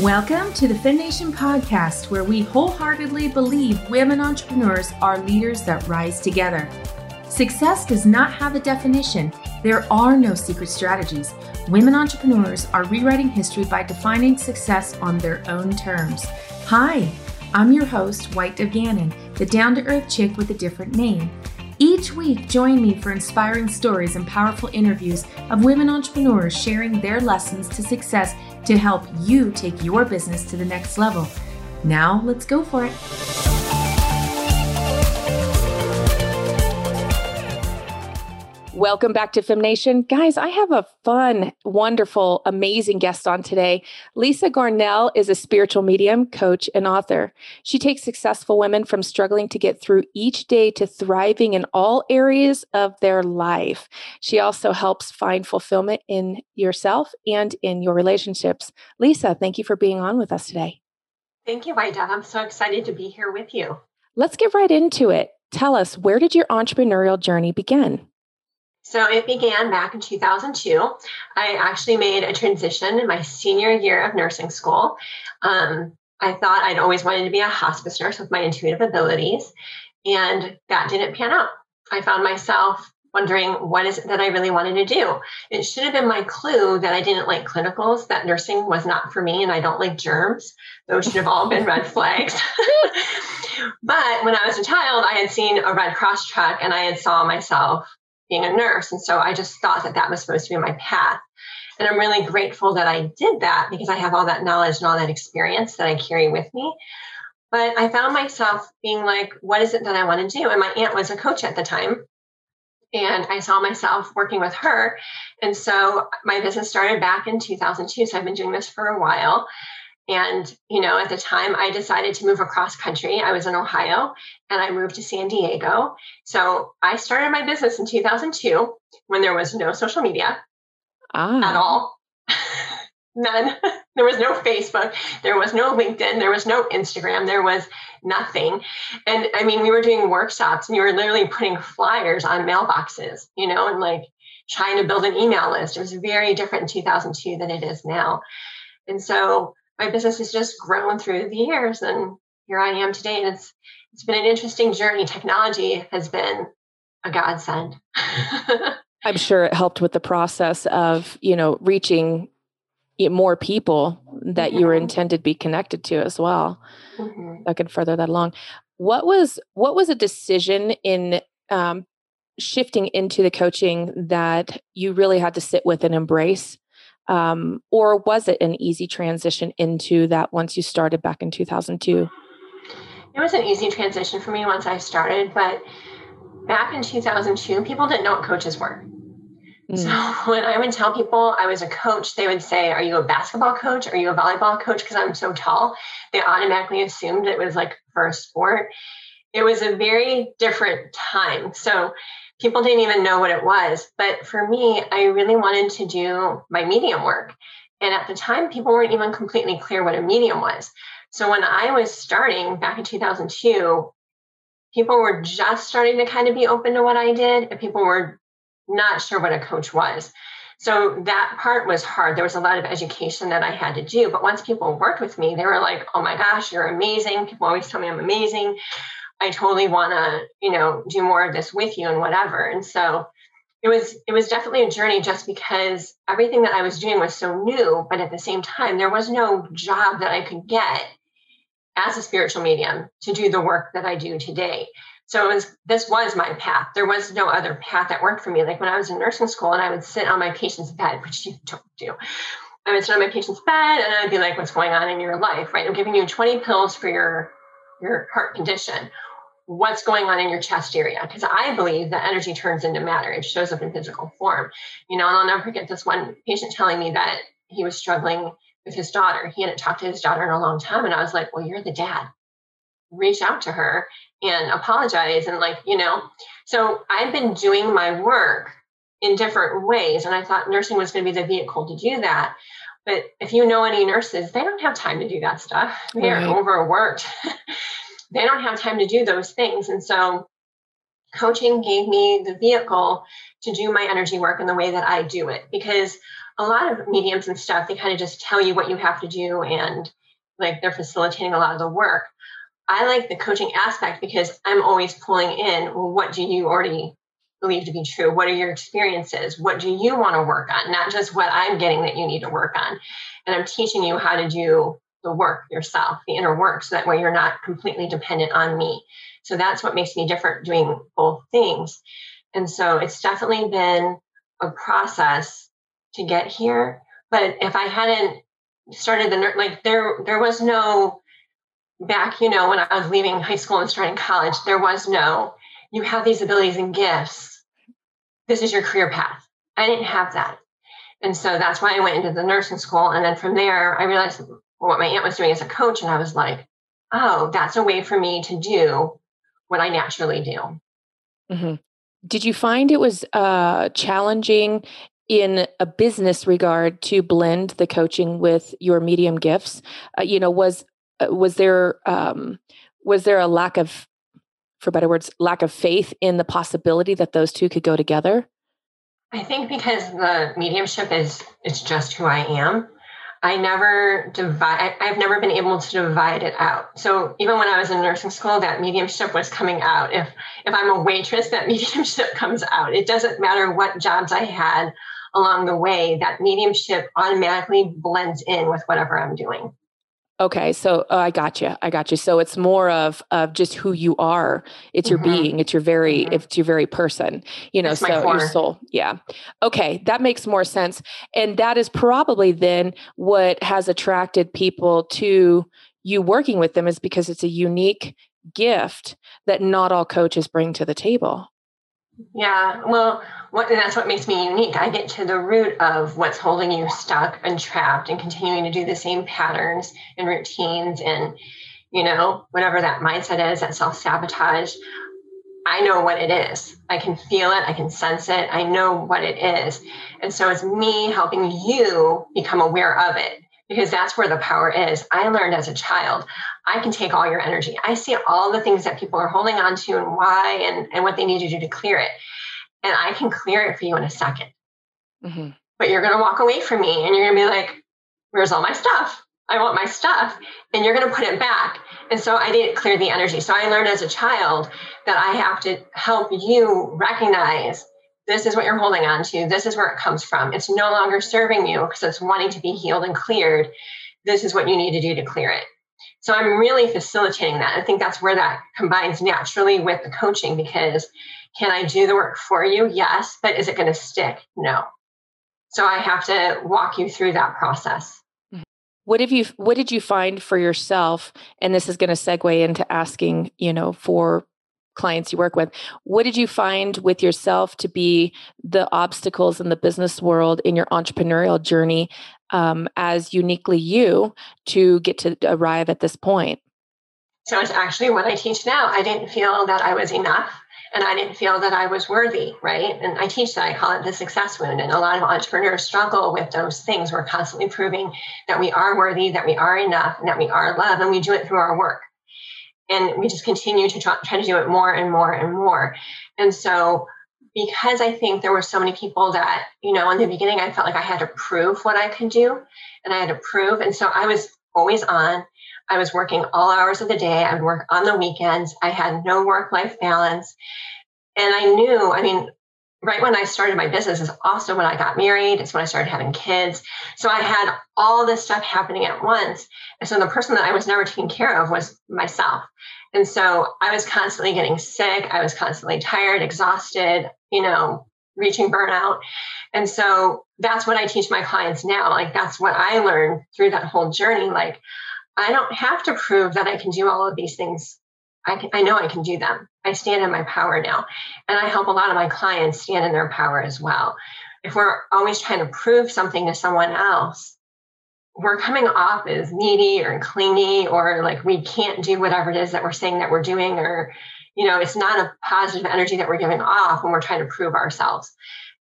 Welcome to the FemNation podcast, where we wholeheartedly believe women entrepreneurs are leaders that rise together. Success does not have a definition, there are no secret strategies. Women entrepreneurs are rewriting history by defining success on their own terms. Hi, I'm your host, White Gannon, the down to earth chick with a different name. Each week, join me for inspiring stories and powerful interviews of women entrepreneurs sharing their lessons to success to help you take your business to the next level. Now, let's go for it. Welcome back to FemNation. Guys, I have a fun, wonderful, amazing guest on today. Lisa Gornall is a spiritual medium, coach, and author. She takes successful women from struggling to get through each day to thriving in all areas of their life. She also helps find fulfillment in yourself and in your relationships. Lisa, thank you for being on with us today. Thank you, Ida. I'm so excited to be here with you. Let's get right into it. Tell us, where did your entrepreneurial journey begin? So it began back in 2002. I actually made a transition in my senior year of nursing school. Um, I thought I'd always wanted to be a hospice nurse with my intuitive abilities, and that didn't pan out. I found myself wondering what is it that I really wanted to do. It should have been my clue that I didn't like clinicals, that nursing was not for me, and I don't like germs. Those should have all been red flags. but when I was a child, I had seen a Red Cross truck and I had saw myself being a nurse. And so I just thought that that was supposed to be my path. And I'm really grateful that I did that because I have all that knowledge and all that experience that I carry with me. But I found myself being like, what is it that I want to do? And my aunt was a coach at the time. And I saw myself working with her. And so my business started back in 2002. So I've been doing this for a while. And, you know, at the time I decided to move across country. I was in Ohio and I moved to San Diego. So I started my business in 2002 when there was no social media ah. at all. None. There was no Facebook. There was no LinkedIn. There was no Instagram. There was nothing. And I mean, we were doing workshops and you were literally putting flyers on mailboxes, you know, and like trying to build an email list. It was very different in 2002 than it is now. And so my business has just grown through the years and here I am today. And it's it's been an interesting journey. Technology has been a godsend. I'm sure it helped with the process of, you know, reaching more people that mm-hmm. you were mm-hmm. intended to be connected to as well. Mm-hmm. I could further that along. What was what was a decision in um, shifting into the coaching that you really had to sit with and embrace um, or was it an easy transition into that once you started back in 2002? It was an easy transition for me once I started, but back in 2002, people didn't know what coaches were. Mm. So when I would tell people I was a coach, they would say, Are you a basketball coach? Are you a volleyball coach? Because I'm so tall. They automatically assumed it was like for a sport. It was a very different time. So people didn't even know what it was. But for me, I really wanted to do my medium work. And at the time, people weren't even completely clear what a medium was. So when I was starting back in 2002, people were just starting to kind of be open to what I did, and people were not sure what a coach was. So that part was hard. There was a lot of education that I had to do. But once people worked with me, they were like, oh my gosh, you're amazing. People always tell me I'm amazing. I totally want to, you know, do more of this with you and whatever. And so it was it was definitely a journey just because everything that I was doing was so new, but at the same time there was no job that I could get as a spiritual medium to do the work that I do today. So it was this was my path. There was no other path that worked for me. Like when I was in nursing school and I would sit on my patient's bed, which you don't do. I would sit on my patient's bed and I'd be like, what's going on in your life? Right. I'm giving you 20 pills for your your heart condition what's going on in your chest area because i believe that energy turns into matter. It shows up in physical form. You know and i'll never forget this one patient telling me that he was struggling with his daughter. He hadn't talked to his daughter in a long time and i was like well you're the dad. Reach out to her and apologize and like you know? So i've been doing my work in different ways and i thought nursing was going to be the vehicle to do that. But if you know any nurses they don't have time to do that stuff. They right. are overworked they don't have time to do those things. And so coaching gave me the vehicle to do my energy work in the way that I do it because a lot of mediums and stuff they kind of just tell you what you have to do and like they're facilitating a lot of the work. I like the coaching aspect because I'm always pulling in well, what do you already believe to be true? What are your experiences? What do you want to work on? Not just what I'm getting that you need to work on. And I'm teaching you how to do the work yourself, the inner work, so that way you're not completely dependent on me. So that's what makes me different doing both things. And so it's definitely been a process to get here. But if I hadn't started the like there there was no back, you know, when I was leaving high school and starting college, there was no you have these abilities and gifts. This is your career path. I didn't have that. And so that's why I went into the nursing school. And then from there, I realized what my aunt was doing as a coach. And I was like, oh, that's a way for me to do what I naturally do. Mm-hmm. Did you find it was uh, challenging in a business regard to blend the coaching with your medium gifts? Uh, you know, was uh, was there um, was there a lack of, for better words, lack of faith in the possibility that those two could go together? I think because the mediumship is it's just who I am. I never divide, I've never been able to divide it out. So even when I was in nursing school, that mediumship was coming out. If, if I'm a waitress, that mediumship comes out. It doesn't matter what jobs I had along the way, that mediumship automatically blends in with whatever I'm doing. Okay, so uh, I got you. I got you. So it's more of of just who you are. It's your mm-hmm. being. It's your very. Mm-hmm. It's your very person. You know. It's so your soul. Yeah. Okay, that makes more sense. And that is probably then what has attracted people to you working with them is because it's a unique gift that not all coaches bring to the table. Yeah, well, what, that's what makes me unique. I get to the root of what's holding you stuck and trapped and continuing to do the same patterns and routines and, you know, whatever that mindset is, that self sabotage. I know what it is. I can feel it. I can sense it. I know what it is. And so it's me helping you become aware of it because that's where the power is. I learned as a child, I can take all your energy. I see all the things that people are holding on to and why and, and what they need to do to clear it. And I can clear it for you in a 2nd mm-hmm. But you're going to walk away from me and you're going to be like, where's all my stuff? I want my stuff. And you're going to put it back. And so I didn't clear the energy. So I learned as a child that I have to help you recognize this is what you're holding on to. This is where it comes from. It's no longer serving you because it's wanting to be healed and cleared. This is what you need to do to clear it. So I'm really facilitating that. I think that's where that combines naturally with the coaching because can I do the work for you? Yes. But is it going to stick? No. So I have to walk you through that process. What have you what did you find for yourself? And this is going to segue into asking, you know, for clients you work with. What did you find with yourself to be the obstacles in the business world in your entrepreneurial journey um, as uniquely you to get to arrive at this point? So it's actually what I teach now. I didn't feel that I was enough and I didn't feel that I was worthy, right? And I teach that I call it the success wound. And a lot of entrepreneurs struggle with those things. We're constantly proving that we are worthy, that we are enough, and that we are loved, and we do it through our work and we just continue to try, try to do it more and more and more. And so because i think there were so many people that you know in the beginning i felt like i had to prove what i could do and i had to prove. And so i was always on. I was working all hours of the day. I would work on the weekends. I had no work life balance. And i knew i mean right when I started my business is also when I got married. It's when I started having kids. So I had all this stuff happening at once. And so the person that I was never taking care of was myself. And so I was constantly getting sick. I was constantly tired, exhausted, you know, reaching burnout. And so that's what I teach my clients now. Like that's what I learned through that whole journey. Like I don't have to prove that I can do all of these things I, I know I can do them. I stand in my power now. And I help a lot of my clients stand in their power as well. If we're always trying to prove something to someone else, we're coming off as needy or clingy or like we can't do whatever it is that we're saying that we're doing or you know it's not a positive energy that we're giving off when we're trying to prove ourselves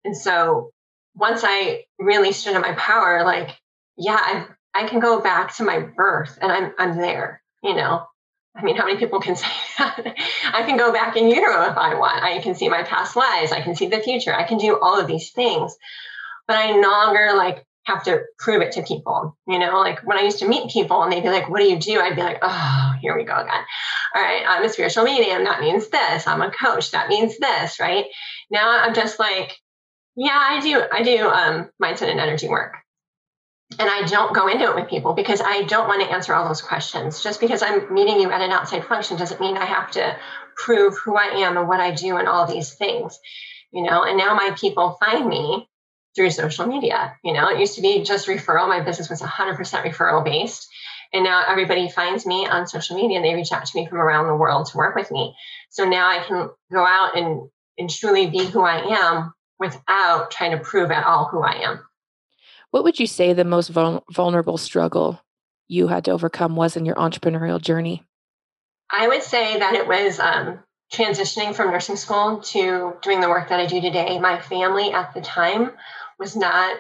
and so once i really stood in my power like yeah i i can go back to my birth and i'm i'm there you know I mean, how many people can say that? I can go back in utero if I want. I can see my past lives. I can see the future. I can do all of these things. But I no longer like have to prove it to people. You know, like when I used to meet people and they'd be like, What do you do? I'd be like, Oh, here we go again. All right, I'm a spiritual medium. That means this. I'm a coach. That means this, right? Now I'm just like, Yeah, I do. I do um, mindset and energy work. And I don't go into it with people because I don't want to answer all those questions. Just because I'm meeting you at an outside function doesn't mean I have to prove who I am and what I do and all these things, you know. And now my people find me through social media. You know, it used to be just referral. My business was 100% referral based. And now everybody finds me on social media and they reach out to me from around the world to work with me. So now I can go out and, and truly be who I am without trying to prove at all who I am. What would you say the most vul- vulnerable struggle you had to overcome was in your entrepreneurial journey? I would say that it was um, transitioning from nursing school to doing the work that I do today. My family at the time was not,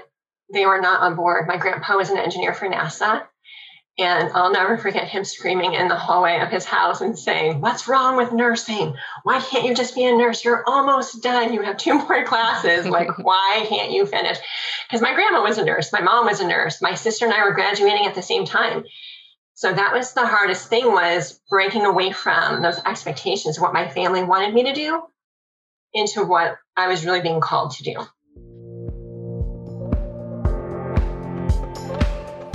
they were not on board. My grandpa was an engineer for NASA. And I'll never forget him screaming in the hallway of his house and saying, What's wrong with nursing? Why can't you just be a nurse? You're almost done. You have two more classes. Like, why can't you finish? Because my grandma was a nurse. My mom was a nurse. My sister and I were graduating at the same time. So that was the hardest thing was breaking away from those expectations, of what my family wanted me to do into what I was really being called to do.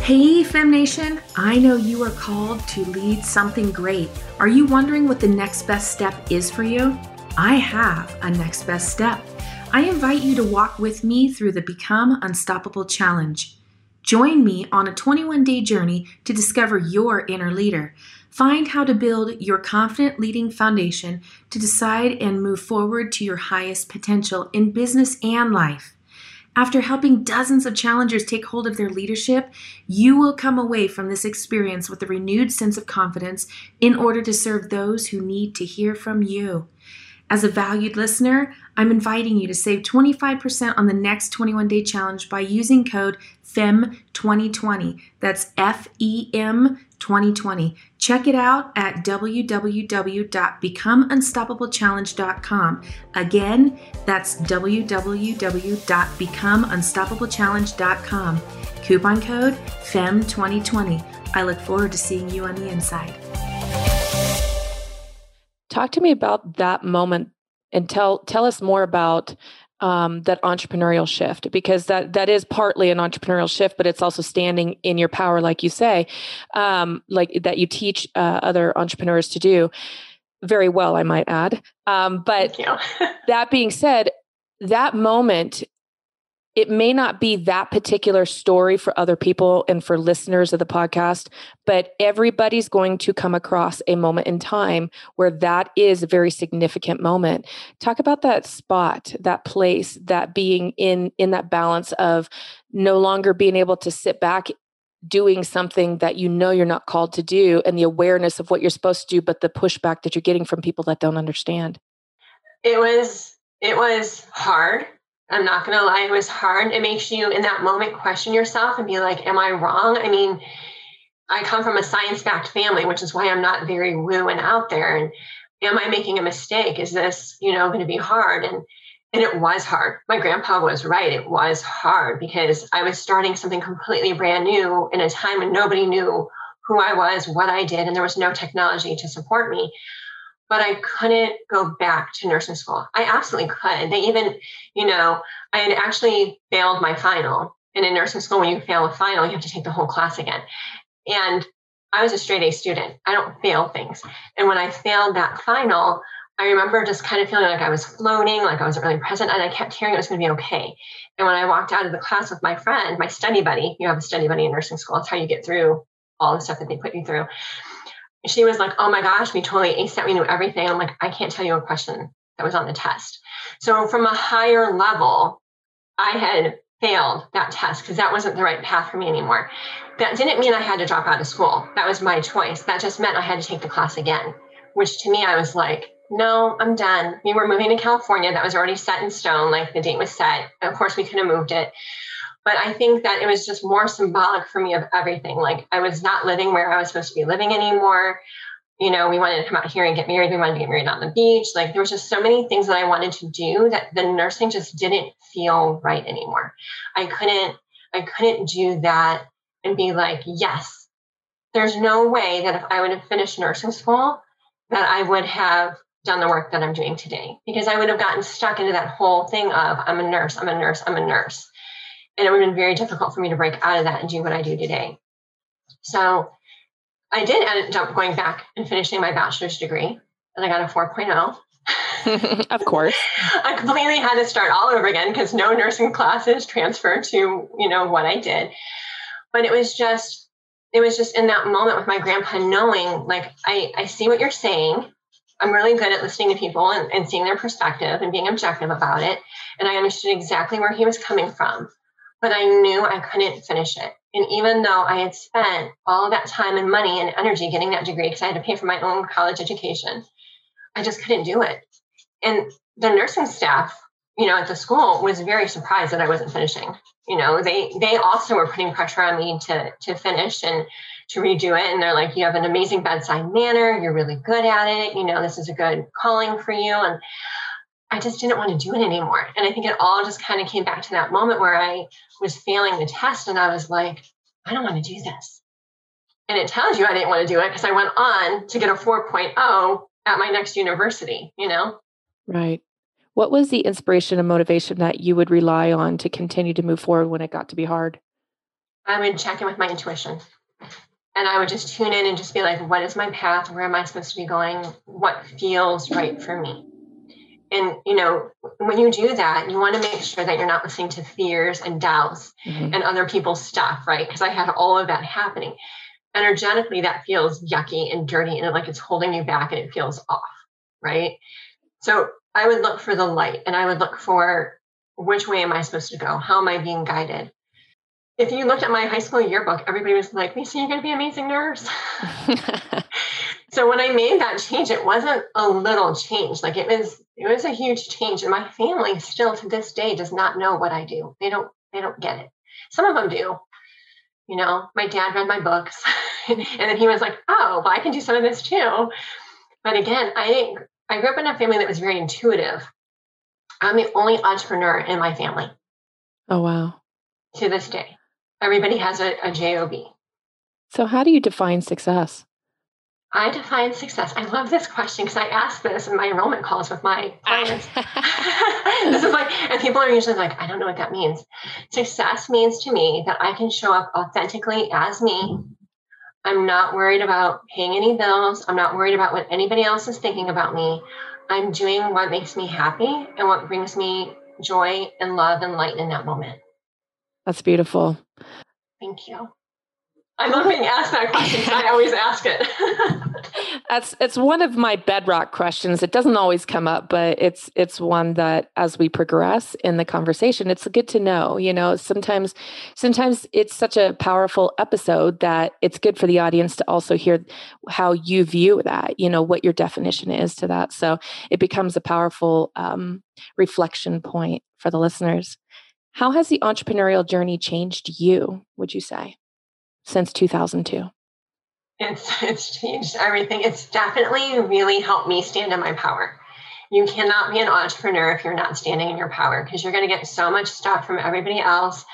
Hey, Fem Nation, I know you are called to lead something great. Are you wondering what the next best step is for you? I have a next best step. I invite you to walk with me through the Become Unstoppable Challenge. Join me on a 21 day journey to discover your inner leader. Find how to build your confident leading foundation to decide and move forward to your highest potential in business and life. After helping dozens of challengers take hold of their leadership, you will come away from this experience with a renewed sense of confidence in order to serve those who need to hear from you. As a valued listener, I'm inviting you to save 25% on the next 21 day challenge by using code FEM2020. That's F E M 2020. Check it out at www.becomeunstoppable.challenge.com. Again, that's www.becomeunstoppable.challenge.com. Coupon code FEM2020. I look forward to seeing you on the inside. Talk to me about that moment and tell tell us more about um, that entrepreneurial shift because that that is partly an entrepreneurial shift, but it's also standing in your power, like you say, um, like that you teach uh, other entrepreneurs to do very well, I might add. Um, but that being said, that moment it may not be that particular story for other people and for listeners of the podcast, but everybody's going to come across a moment in time where that is a very significant moment. Talk about that spot, that place, that being in in that balance of no longer being able to sit back doing something that you know you're not called to do and the awareness of what you're supposed to do but the pushback that you're getting from people that don't understand. It was it was hard I'm not going to lie, it was hard. It makes you in that moment question yourself and be like, am I wrong? I mean, I come from a science backed family, which is why I'm not very woo and out there. And am I making a mistake? Is this, you know, going to be hard? And and it was hard. My grandpa was right. It was hard because I was starting something completely brand new in a time when nobody knew who I was, what I did, and there was no technology to support me but I couldn't go back to nursing school. I absolutely could. They even, you know, I had actually failed my final. And in nursing school, when you fail a final, you have to take the whole class again. And I was a straight A student. I don't fail things. And when I failed that final, I remember just kind of feeling like I was floating, like I wasn't really present, and I kept hearing it was going to be okay. And when I walked out of the class with my friend, my study buddy, you have a study buddy in nursing school, that's how you get through all the stuff that they put you through she was like, Oh my gosh, we totally aced that. We knew everything. I'm like, I can't tell you a question that was on the test. So from a higher level, I had failed that test because that wasn't the right path for me anymore. That didn't mean I had to drop out of school. That was my choice. That just meant I had to take the class again, which to me, I was like, no, I'm done. We were moving to California. That was already set in stone. Like the date was set. Of course, we could have moved it. But I think that it was just more symbolic for me of everything. Like I was not living where I was supposed to be living anymore. you know, we wanted to come out here and get married. We wanted to get married on the beach. Like there was just so many things that I wanted to do that the nursing just didn't feel right anymore. I couldn't, I couldn't do that and be like, yes, there's no way that if I would have finished nursing school, that I would have done the work that I'm doing today because I would have gotten stuck into that whole thing of I'm a nurse, I'm a nurse, I'm a nurse. And it would have been very difficult for me to break out of that and do what I do today. So I did end up going back and finishing my bachelor's degree, and I got a 4.0. of course. I completely had to start all over again because no nursing classes transferred to, you know, what I did. But it was just, it was just in that moment with my grandpa knowing, like, I, I see what you're saying. I'm really good at listening to people and, and seeing their perspective and being objective about it. And I understood exactly where he was coming from, but I knew I couldn't finish it. And even though I had spent all that time and money and energy getting that degree because I had to pay for my own college education, I just couldn't do it. And the nursing staff, you know, at the school was very surprised that I wasn't finishing. You know, they they also were putting pressure on me to to finish and to redo it. And they're like, you have an amazing bedside manner. You're really good at it. You know, this is a good calling for you. And I just didn't want to do it anymore. And I think it all just kind of came back to that moment where I was failing the test and I was like, I don't want to do this. And it tells you I didn't want to do it because I went on to get a 4.0 at my next university, you know? Right. What was the inspiration and motivation that you would rely on to continue to move forward when it got to be hard? I would check in with my intuition. And I would just tune in and just be like, what is my path? Where am I supposed to be going? What feels right for me? And you know when you do that you want to make sure that you're not listening to fears and doubts mm-hmm. and other people's stuff right? Because i had all of that happening. Energetically that feels yucky and dirty and like it's holding you back and it feels off right? So i would look for the light and i would look for which way am i supposed to go? How am i being guided? If you looked at my high school yearbook everybody was like lisa you're going to be an amazing nurse. So when i made that change it wasn't a little change. Like it was it was a huge change and my family still to this day does not know what i do. They don't they don't get it. Some of them do. You know my dad read my books and then he was like oh well i can do some of this too. But again i didn't i grew up in a family that was very intuitive. I'm the only entrepreneur in my family. Oh wow. To this day. Everybody has a, a job so how do you define success I define success. I love this question because I ask this in my enrollment calls with my clients. this is like, and people are usually like, I don't know what that means. Success means to me that I can show up authentically as me. I'm not worried about paying any bills. I'm not worried about what anybody else is thinking about me. I'm doing what makes me happy and what brings me joy and love and light in that moment. That's beautiful. Thank you. I love being asked that question. I always ask it. That's it's one of my bedrock questions. It doesn't always come up, but it's it's one that as we progress in the conversation, it's good to know. You know, sometimes sometimes it's such a powerful episode that it's good for the audience to also hear how you view that. You know, what your definition is to that. So it becomes a powerful um, reflection point for the listeners. How has the entrepreneurial journey changed you? Would you say? since 2002? It's it's changed everything. It's definitely really helped me stand in my power. You cannot be an entrepreneur if you're not standing in your power because you're going to get so much stuff from everybody else.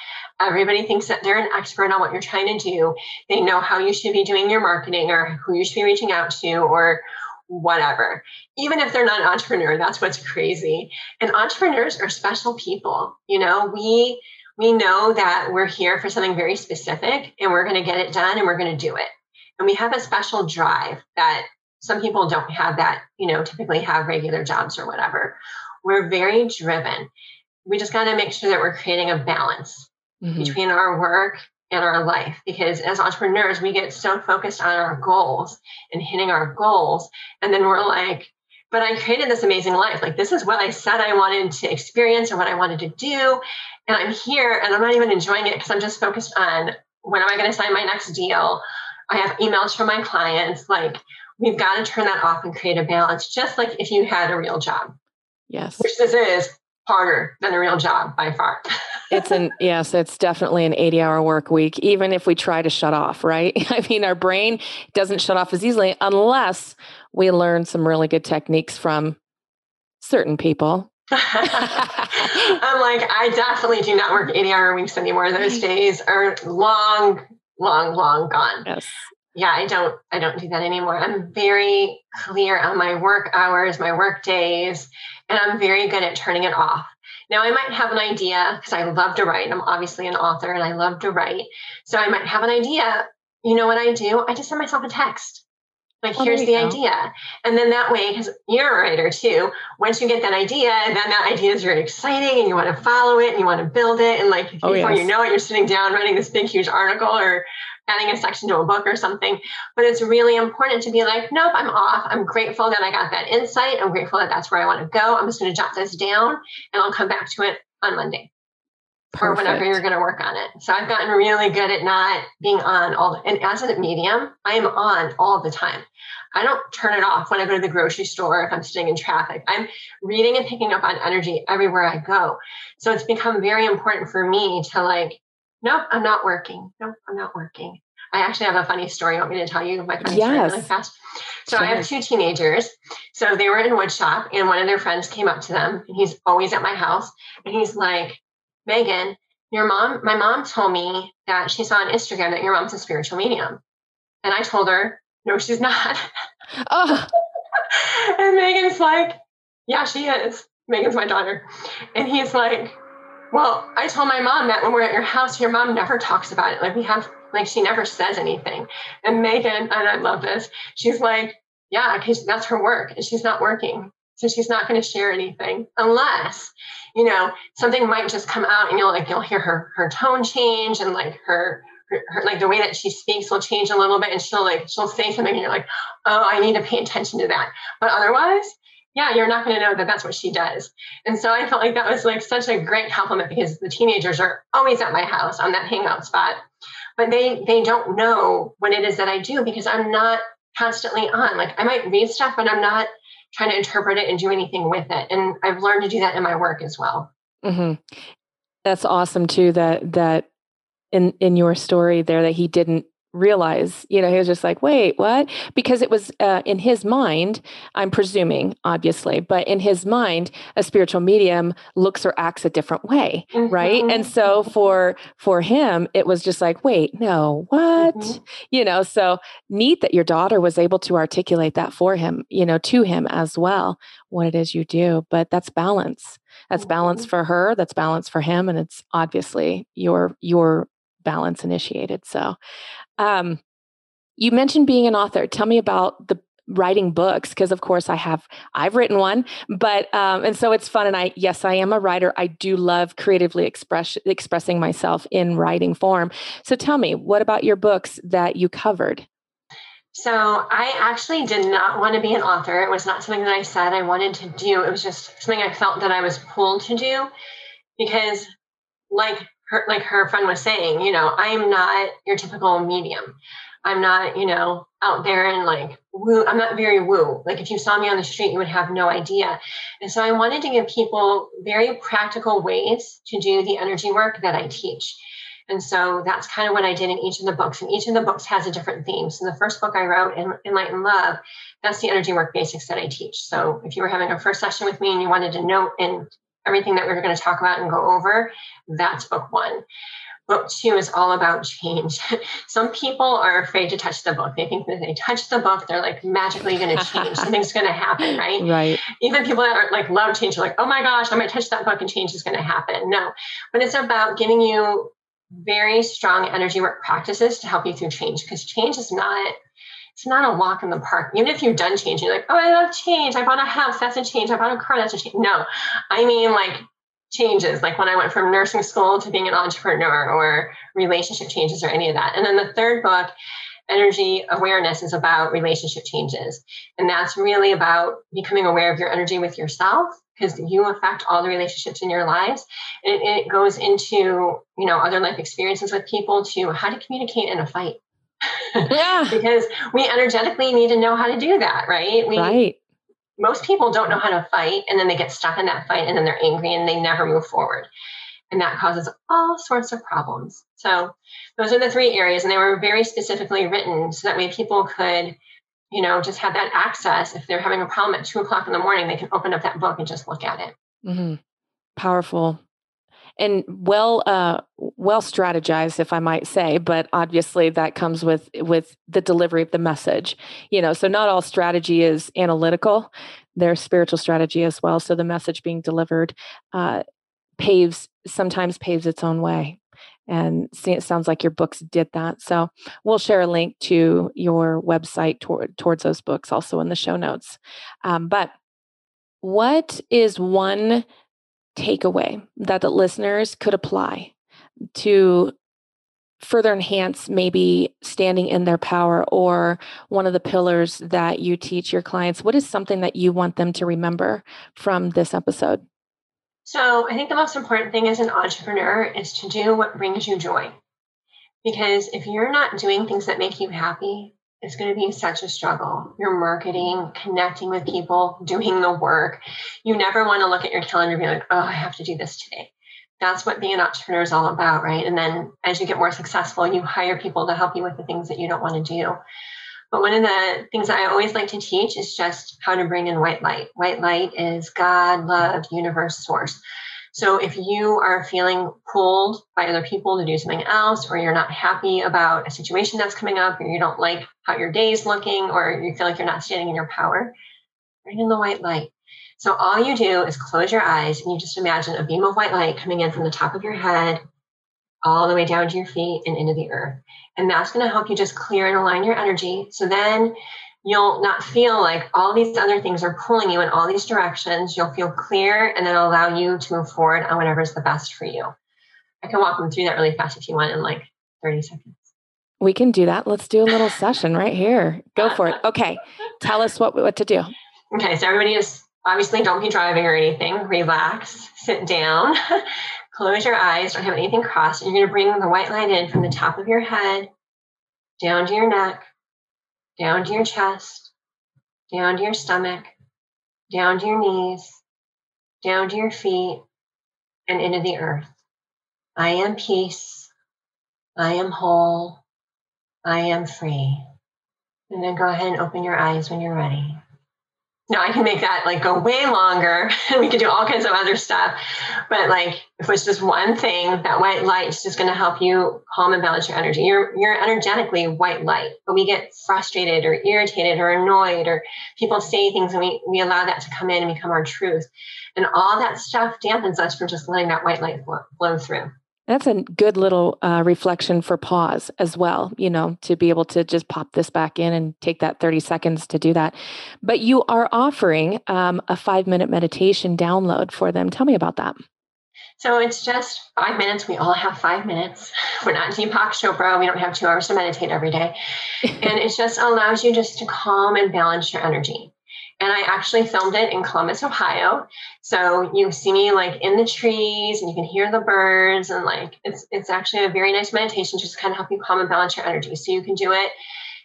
Everybody thinks that they're an expert on what you're trying to do. They know how you should be doing your marketing or who you should be reaching out to or whatever. Even if they're not an entrepreneur, that's what's crazy. And entrepreneurs are special people. You know, we we know that we're here for something very specific and we're going to get it done and we're going to do it. And we have a special drive that some people don't have that, you know, typically have regular jobs or whatever. We're very driven. We just got to make sure that we're creating a balance mm-hmm. between our work and our life because as entrepreneurs, we get so focused on our goals and hitting our goals. And then we're like, but I created this amazing life. Like, this is what I said I wanted to experience or what I wanted to do. And I'm here and I'm not even enjoying it because I'm just focused on when am I going to sign my next deal? I have emails from my clients. Like, we've got to turn that off and create a balance, just like if you had a real job. Yes. Which this is harder than a real job by far. it's an yes, it's definitely an 80 hour work week, even if we try to shut off, right? I mean, our brain doesn't shut off as easily unless we learn some really good techniques from certain people. I'm like, I definitely do not work 80 hour weeks anymore. Those days are long, long, long gone. Yes. Yeah, I don't I don't do that anymore. I'm very clear on my work hours, my work days, and I'm very good at turning it off. Now, I might have an idea because I love to write. I'm obviously an author and I love to write. So I might have an idea. You know what I do? I just send myself a text. Like, oh, here's the go. idea. And then that way, because you're a writer too, once you get that idea, then that idea is very exciting and you want to follow it and you want to build it. And like, oh, before yes. you know it, you're sitting down writing this big, huge article or adding a section to a book or something. But it's really important to be like, nope, I'm off. I'm grateful that I got that insight. I'm grateful that that's where I want to go. I'm just going to jot this down and I'll come back to it on Monday. Perfect. or whenever you're going to work on it. So I've gotten really good at not being on all. And as a medium, I am on all the time. I don't turn it off when I go to the grocery store if I'm sitting in traffic. I'm reading and picking up on energy everywhere I go. So it's become very important for me to like nope, I'm not working. Nope, I'm not working. I actually have a funny story. You want me to tell you my funny yes. story really fast? So sure. I have two teenagers. So they were in woodshop and one of their friends came up to them and he's always at my house. And he's like, Megan, your mom, my mom told me that she saw on Instagram that your mom's a spiritual medium. And I told her, no, she's not. Oh. and Megan's like, yeah, she is. Megan's my daughter. And he's like, well, I told my mom that when we're at your house, your mom never talks about it. Like we have, like she never says anything. And Megan, and I love this, she's like, yeah, because that's her work and she's not working. So she's not going to share anything unless, you know, something might just come out and you'll like, you'll hear her, her tone change and like her, her, like the way that she speaks will change a little bit and she'll like, she'll say something and you're like, oh, I need to pay attention to that. But otherwise, yeah, you're not going to know that that's what she does. And so I felt like that was like such a great compliment because the teenagers are always at my house on that hangout spot, but they they don't know what it is that I do because I'm not constantly on. Like I might read stuff, but I'm not trying to interpret it and do anything with it. And I've learned to do that in my work as well. Mm-hmm. That's awesome too. That that in in your story there that he didn't realize you know he was just like wait what because it was uh, in his mind i'm presuming obviously but in his mind a spiritual medium looks or acts a different way mm-hmm. right and so mm-hmm. for for him it was just like wait no what mm-hmm. you know so neat that your daughter was able to articulate that for him you know to him as well what it is you do but that's balance that's balance mm-hmm. for her that's balance for him and it's obviously your your balance initiated so um, you mentioned being an author. Tell me about the writing books because of course i have i've written one but um and so it's fun and i yes i am a writer. I do love creatively express expressing myself in writing form. So tell me what about your books that you covered? So i actually did not want to be an author. It was not something that i said i wanted to do. It was just something i felt that i was pulled to do because like her, like her friend was saying, you know, I'm not your typical medium. I'm not, you know, out there and like woo. I'm not very woo. Like if you saw me on the street, you would have no idea. And so I wanted to give people very practical ways to do the energy work that I teach. And so that's kind of what I did in each of the books. And each of the books has a different theme. So the first book I wrote, Enlightened Love, that's the energy work basics that I teach. So if you were having a first session with me and you wanted to know and everything that we are going to talk about and go over, that's book one. Book two is all about change. Some people are afraid to touch the book. They think that if they touch the book, they're like magically going to change. Something's going to happen, right? Right. Even people that are like love change are like, oh my gosh, I might touch that book and change is going to happen. No, but it's about giving you very strong energy work practices to help you through change because change is not it's not a walk in the park. Even if you've done change, you're like, oh, I love change. I bought a house, that's a change. I bought a car, that's a change. No, I mean like changes, like when I went from nursing school to being an entrepreneur or relationship changes or any of that. And then the third book, Energy Awareness, is about relationship changes. And that's really about becoming aware of your energy with yourself because you affect all the relationships in your lives. And it goes into, you know, other life experiences with people to how to communicate in a fight yeah. because we energetically need to know how to do that, right? We, right. Most people don't know how to fight and then they get stuck in that fight and then they're angry and they never move forward. And that causes all sorts of problems. So those are the three areas, and they were very specifically written so that way people could, you know, just have that access. If they're having a problem at two o'clock in the morning, they can open up that book and just look at it. Mm-hmm. Powerful and well uh, well strategized if i might say but obviously that comes with with the delivery of the message you know so not all strategy is analytical. There's spiritual strategy as well so the message being delivered uh, paves sometimes paves its own way. And see, it sounds like your books did that. So we'll share a link to your website toward, towards those books also in the show notes. Um, but what is one takeaway that the listeners could apply to further enhance maybe standing in their power or one of the pillars that you teach your clients? What is something that you want them to remember from this episode? So, I think the most important thing as an entrepreneur is to do what brings you joy. Because if you're not doing things that make you happy, it's going to be such a struggle. You're marketing, connecting with people, doing the work. You never want to look at your calendar and be like, oh, I have to do this today. That's what being an entrepreneur is all about, right? And then as you get more successful, you hire people to help you with the things that you don't want to do. But one of the things I always like to teach is just how to bring in white light. White light is God, love, universe, source. So if you are feeling pulled by other people to do something else, or you're not happy about a situation that's coming up, or you don't like how your day is looking, or you feel like you're not standing in your power, bring in the white light. So all you do is close your eyes and you just imagine a beam of white light coming in from the top of your head all the way down to your feet and into the earth. And that's going to help you just clear and align your energy. So then you'll not feel like all these other things are pulling you in all these directions. You'll feel clear and then allow you to move forward on whatever's the best for you. I can walk them through that really fast if you want in like 30 seconds. We can do that. Let's do a little session right here. Go for it. Okay. Tell us what what to do. Okay, so everybody is obviously don't be driving or anything. Relax, sit down, close your eyes, don't have anything crossed. You're gonna bring the white light in from the top of your head down to your neck, down to your chest, down to your stomach, down to your knees, down to your feet, and into the earth. I am peace. I am whole. I am free. And then go ahead and open your eyes when you're ready. Now I can make that like go way longer and we can do all kinds of other stuff. But like if it's just one thing, that white light is just going to help you calm and balance your energy. You're you're energetically white light, but we get frustrated or irritated or annoyed or people say things and we, we allow that to come in and become our truth. And all that stuff dampens us from just letting that white light flow, flow through. That's a good little uh, reflection for pause as well, you know, to be able to just pop this back in and take that 30 seconds to do that. But you are offering um, a five minute meditation download for them. Tell me about that. So it's just five minutes. We all have five minutes. We're not Deepak Chopra. We don't have two hours to meditate every day. and it just allows you just to calm and balance your energy and I actually filmed it in Columbus, Ohio. So you see me like in the trees and you can hear the birds and like it's it's actually a very nice meditation just kind of help you calm and balance your energy. So you can do it,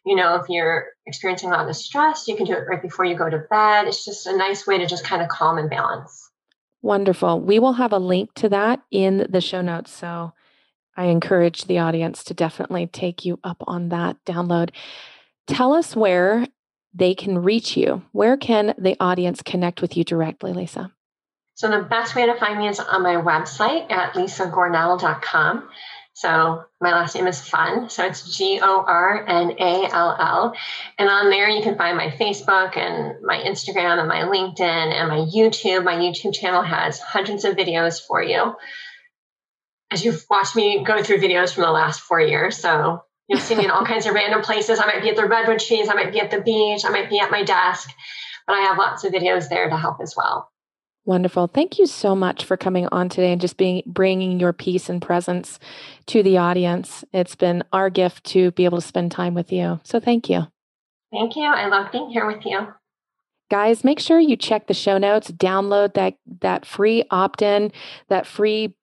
you know, if you're experiencing a lot of stress, you can do it right before you go to bed. It's just a nice way to just kind of calm and balance. Wonderful. We will have a link to that in the show notes. So I encourage the audience to definitely take you up on that download. Tell us where they can reach you? Where can the audience connect with you directly, Lisa? So the best way to find me is on my website at lisagornall.com. So my last name is Fun. So it's G O R N A L L. And on there you can find my Facebook and my Instagram and my LinkedIn and my YouTube. My YouTube channel has hundreds of videos for you. As you've watched me go through videos from the last four years. So You'll see me in all kinds of random places. I might be at the redwood trees. I might be at the beach. I might be at my desk. But I have lots of videos there to help as well. Wonderful. Thank you so much for coming on today and just being bringing your peace and presence to the audience. It's been our gift to be able to spend time with you. So thank you. Thank you. I love being here with you. Guys, make sure you check the show notes, download that that free opt-in, that free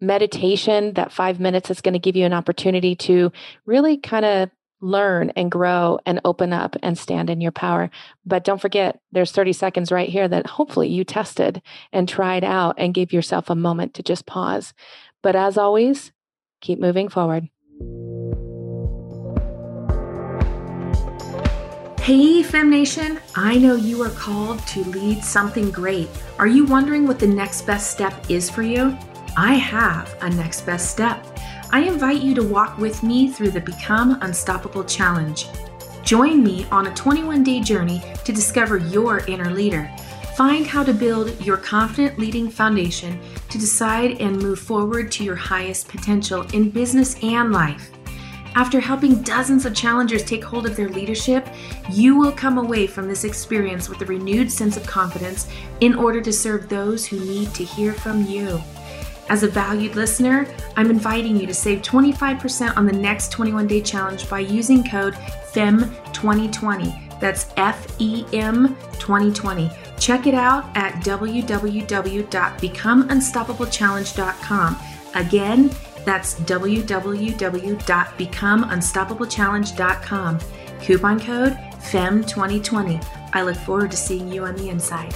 meditation, that five minutes is going to give you an opportunity to really kind of learn and grow and open up and stand in your power. But don't forget, there's 30 seconds right here that hopefully you tested and tried out and gave yourself a moment to just pause. But as always, keep moving forward. Hey, Fem Nation, I know you are called to lead something great. Are you wondering what the next best step is for you? I have a next best step. I invite you to walk with me through the Become Unstoppable Challenge. Join me on a 21 day journey to discover your inner leader. Find how to build your confident leading foundation to decide and move forward to your highest potential in business and life. After helping dozens of challengers take hold of their leadership, you will come away from this experience with a renewed sense of confidence in order to serve those who need to hear from you. As a valued listener, I'm inviting you to save 25% on the next 21 day challenge by using code FEM2020. That's F E M 2020. Check it out at www.becomeunstoppablechallenge.com. Again, that's www.becomeunstoppablechallenge.com. Coupon code FEM2020. I look forward to seeing you on the inside.